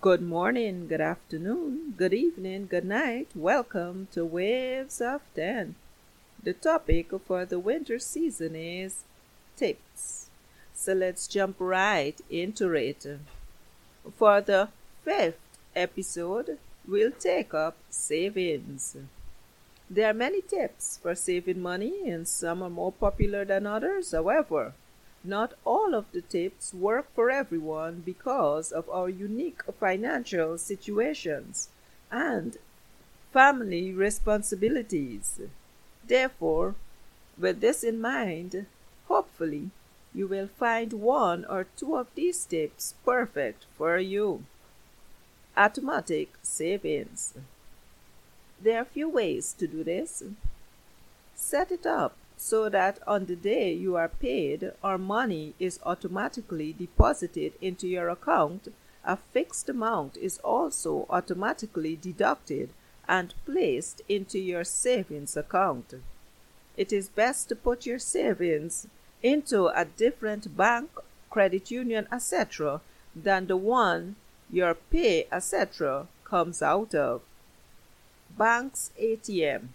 Good morning, good afternoon, good evening, good night. Welcome to Waves of 10. The topic for the winter season is tips. So let's jump right into it. For the fifth episode, we'll take up savings. There are many tips for saving money, and some are more popular than others. However, not all of the tips work for everyone because of our unique financial situations and family responsibilities. Therefore, with this in mind, hopefully you will find one or two of these tips perfect for you. Automatic savings. There are few ways to do this. Set it up so that on the day you are paid or money is automatically deposited into your account, a fixed amount is also automatically deducted and placed into your savings account. It is best to put your savings into a different bank, credit union, etc., than the one your pay, etc., comes out of. Bank's ATM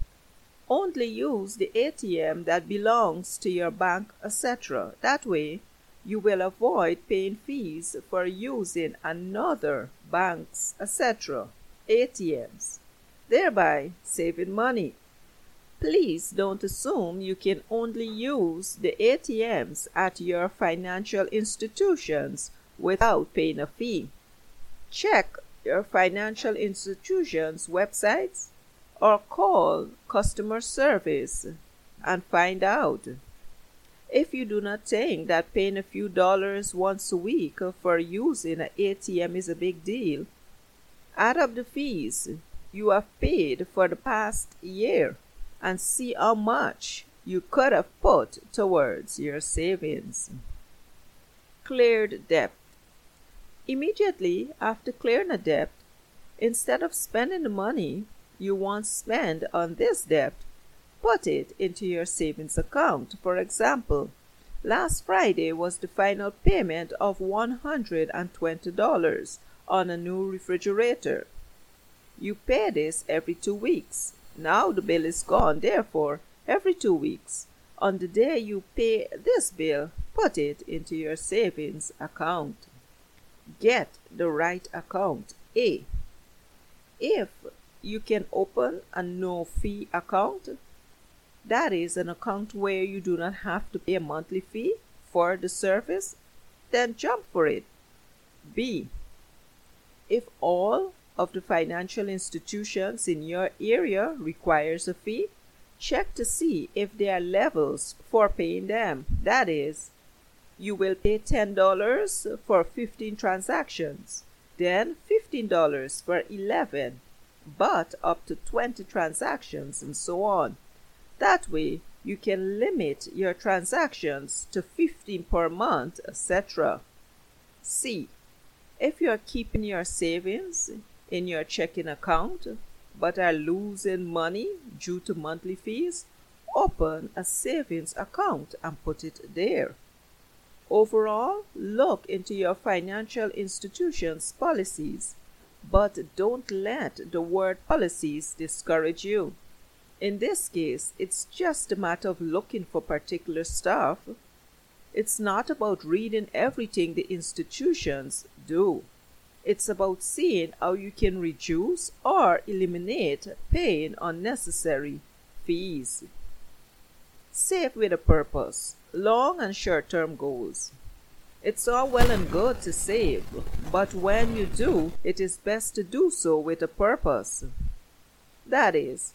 only use the ATM that belongs to your bank, etc. That way, you will avoid paying fees for using another bank's, etc. ATMs, thereby saving money. Please don't assume you can only use the ATMs at your financial institutions without paying a fee. Check your financial institution's websites or call customer service and find out. If you do not think that paying a few dollars once a week for using an ATM is a big deal, add up the fees you have paid for the past year and see how much you could have put towards your savings. Cleared debt. Immediately after clearing a debt, instead of spending the money you once spent on this debt, put it into your savings account. For example, last Friday was the final payment of $120 on a new refrigerator. You pay this every two weeks. Now the bill is gone, therefore, every two weeks. On the day you pay this bill, put it into your savings account. Get the right account. A. If you can open a no fee account. That is an account where you do not have to pay a monthly fee for the service. Then jump for it. B. If all of the financial institutions in your area requires a fee, check to see if there are levels for paying them. That is, you will pay $10 for 15 transactions, then $15 for 11, but up to 20 transactions and so on. That way, you can limit your transactions to 15 per month, etc. C. If you are keeping your savings in your checking account but are losing money due to monthly fees, open a savings account and put it there. Overall, look into your financial institution's policies but don't let the word policies discourage you. In this case, it's just a matter of looking for particular stuff. It's not about reading everything the institutions do. It's about seeing how you can reduce or eliminate paying unnecessary fees. Save with a purpose, long and short term goals. It's all well and good to save, but when you do, it is best to do so with a purpose. That is,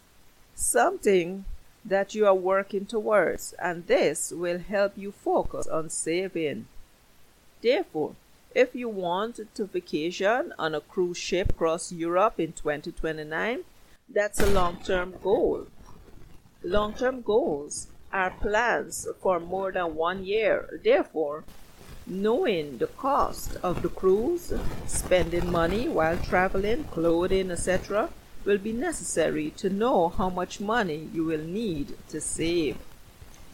something that you are working towards, and this will help you focus on saving. Therefore, if you want to vacation on a cruise ship across Europe in 2029, that's a long term goal. Long term goals are plans for more than one year. Therefore, knowing the cost of the cruise, spending money while traveling, clothing, etc., will be necessary to know how much money you will need to save.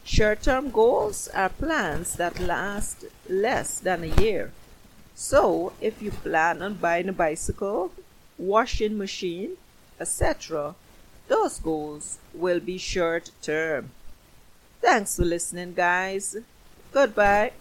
Short term goals are plans that last less than a year. So, if you plan on buying a bicycle, washing machine, etc., those goals will be short term. Thanks for listening, guys. Goodbye.